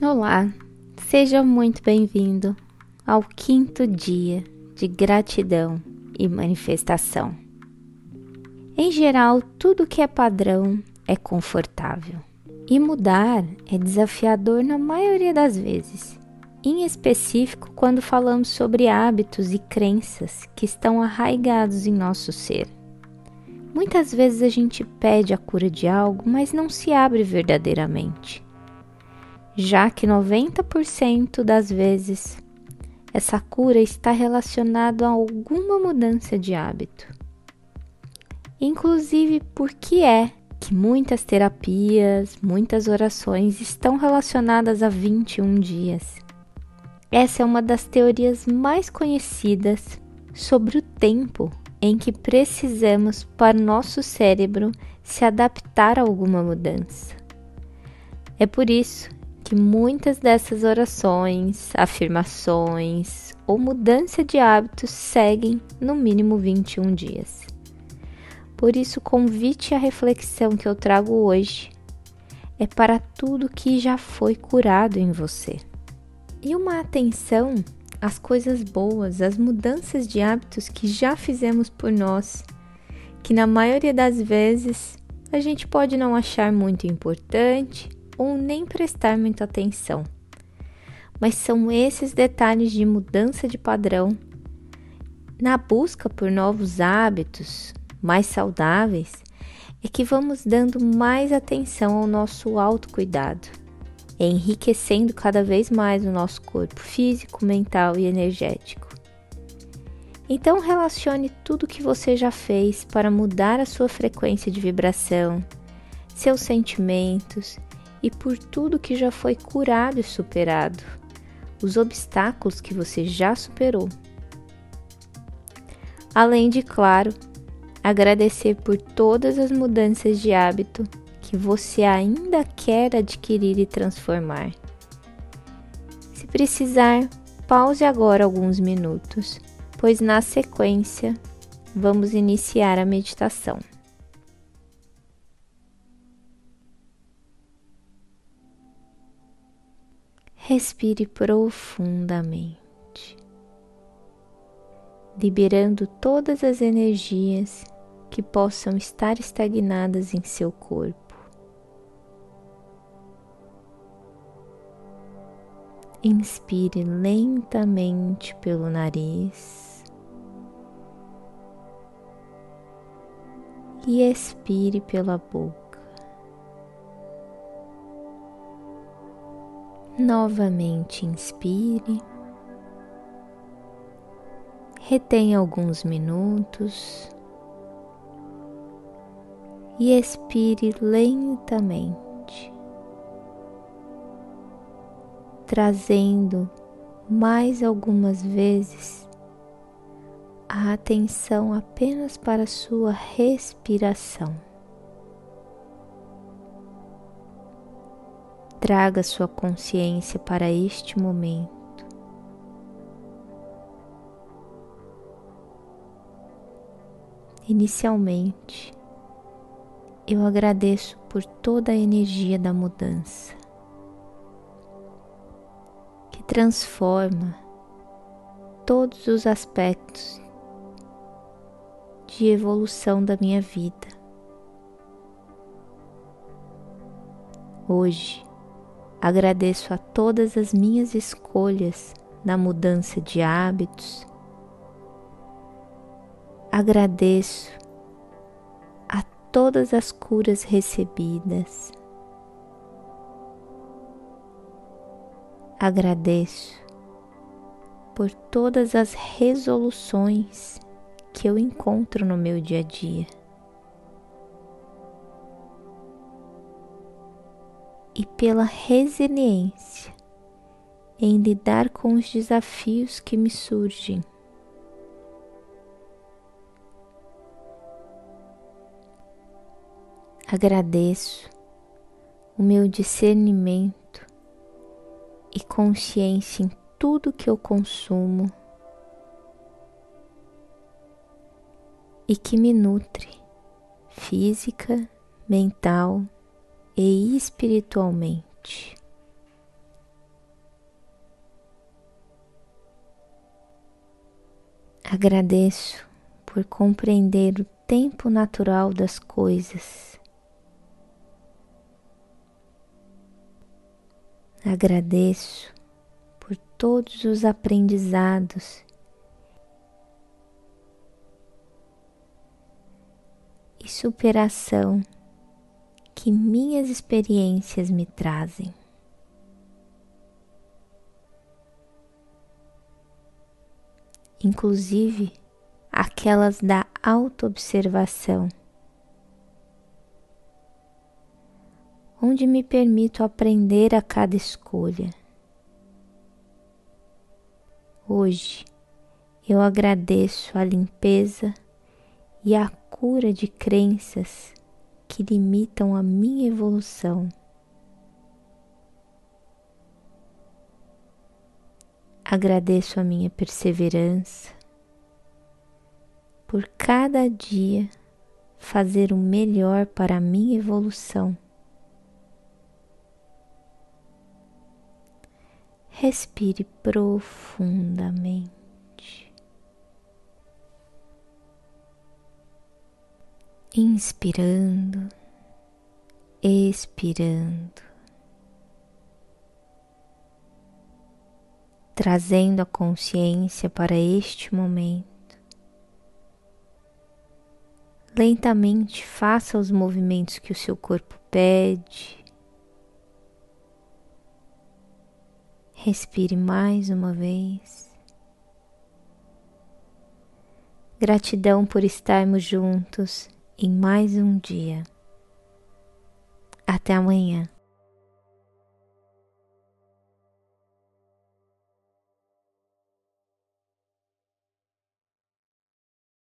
Olá, seja muito bem-vindo ao quinto dia de gratidão e manifestação. Em geral, tudo que é padrão é confortável e mudar é desafiador na maioria das vezes, em específico quando falamos sobre hábitos e crenças que estão arraigados em nosso ser. Muitas vezes a gente pede a cura de algo, mas não se abre verdadeiramente já que 90% das vezes essa cura está relacionada a alguma mudança de hábito. Inclusive, por que é que muitas terapias, muitas orações estão relacionadas a 21 dias? Essa é uma das teorias mais conhecidas sobre o tempo em que precisamos para nosso cérebro se adaptar a alguma mudança. É por isso que muitas dessas orações, afirmações ou mudança de hábitos seguem no mínimo 21 dias. Por isso, o convite à reflexão que eu trago hoje é para tudo que já foi curado em você. E uma atenção às coisas boas, às mudanças de hábitos que já fizemos por nós, que na maioria das vezes a gente pode não achar muito importante ou nem prestar muita atenção. Mas são esses detalhes de mudança de padrão, na busca por novos hábitos mais saudáveis, é que vamos dando mais atenção ao nosso autocuidado, enriquecendo cada vez mais o nosso corpo físico, mental e energético. Então relacione tudo que você já fez para mudar a sua frequência de vibração, seus sentimentos e por tudo que já foi curado e superado, os obstáculos que você já superou. Além de, claro, agradecer por todas as mudanças de hábito que você ainda quer adquirir e transformar. Se precisar, pause agora alguns minutos, pois na sequência vamos iniciar a meditação. Respire profundamente, liberando todas as energias que possam estar estagnadas em seu corpo. Inspire lentamente pelo nariz e expire pela boca. Novamente inspire, retenha alguns minutos. E expire lentamente, trazendo mais algumas vezes a atenção apenas para a sua respiração. Traga sua consciência para este momento. Inicialmente, eu agradeço por toda a energia da mudança que transforma todos os aspectos de evolução da minha vida. Hoje, Agradeço a todas as minhas escolhas na mudança de hábitos. Agradeço a todas as curas recebidas. Agradeço por todas as resoluções que eu encontro no meu dia a dia. E pela resiliência em lidar com os desafios que me surgem. Agradeço o meu discernimento e consciência em tudo que eu consumo e que me nutre física, mental e espiritualmente. Agradeço por compreender o tempo natural das coisas. Agradeço por todos os aprendizados e superação que minhas experiências me trazem. Inclusive aquelas da autoobservação, onde me permito aprender a cada escolha. Hoje eu agradeço a limpeza e a cura de crenças que limitam a minha evolução. Agradeço a minha perseverança por cada dia fazer o melhor para a minha evolução. Respire profundamente. Inspirando, expirando, trazendo a consciência para este momento. Lentamente faça os movimentos que o seu corpo pede. Respire mais uma vez. Gratidão por estarmos juntos em mais um dia. Até amanhã.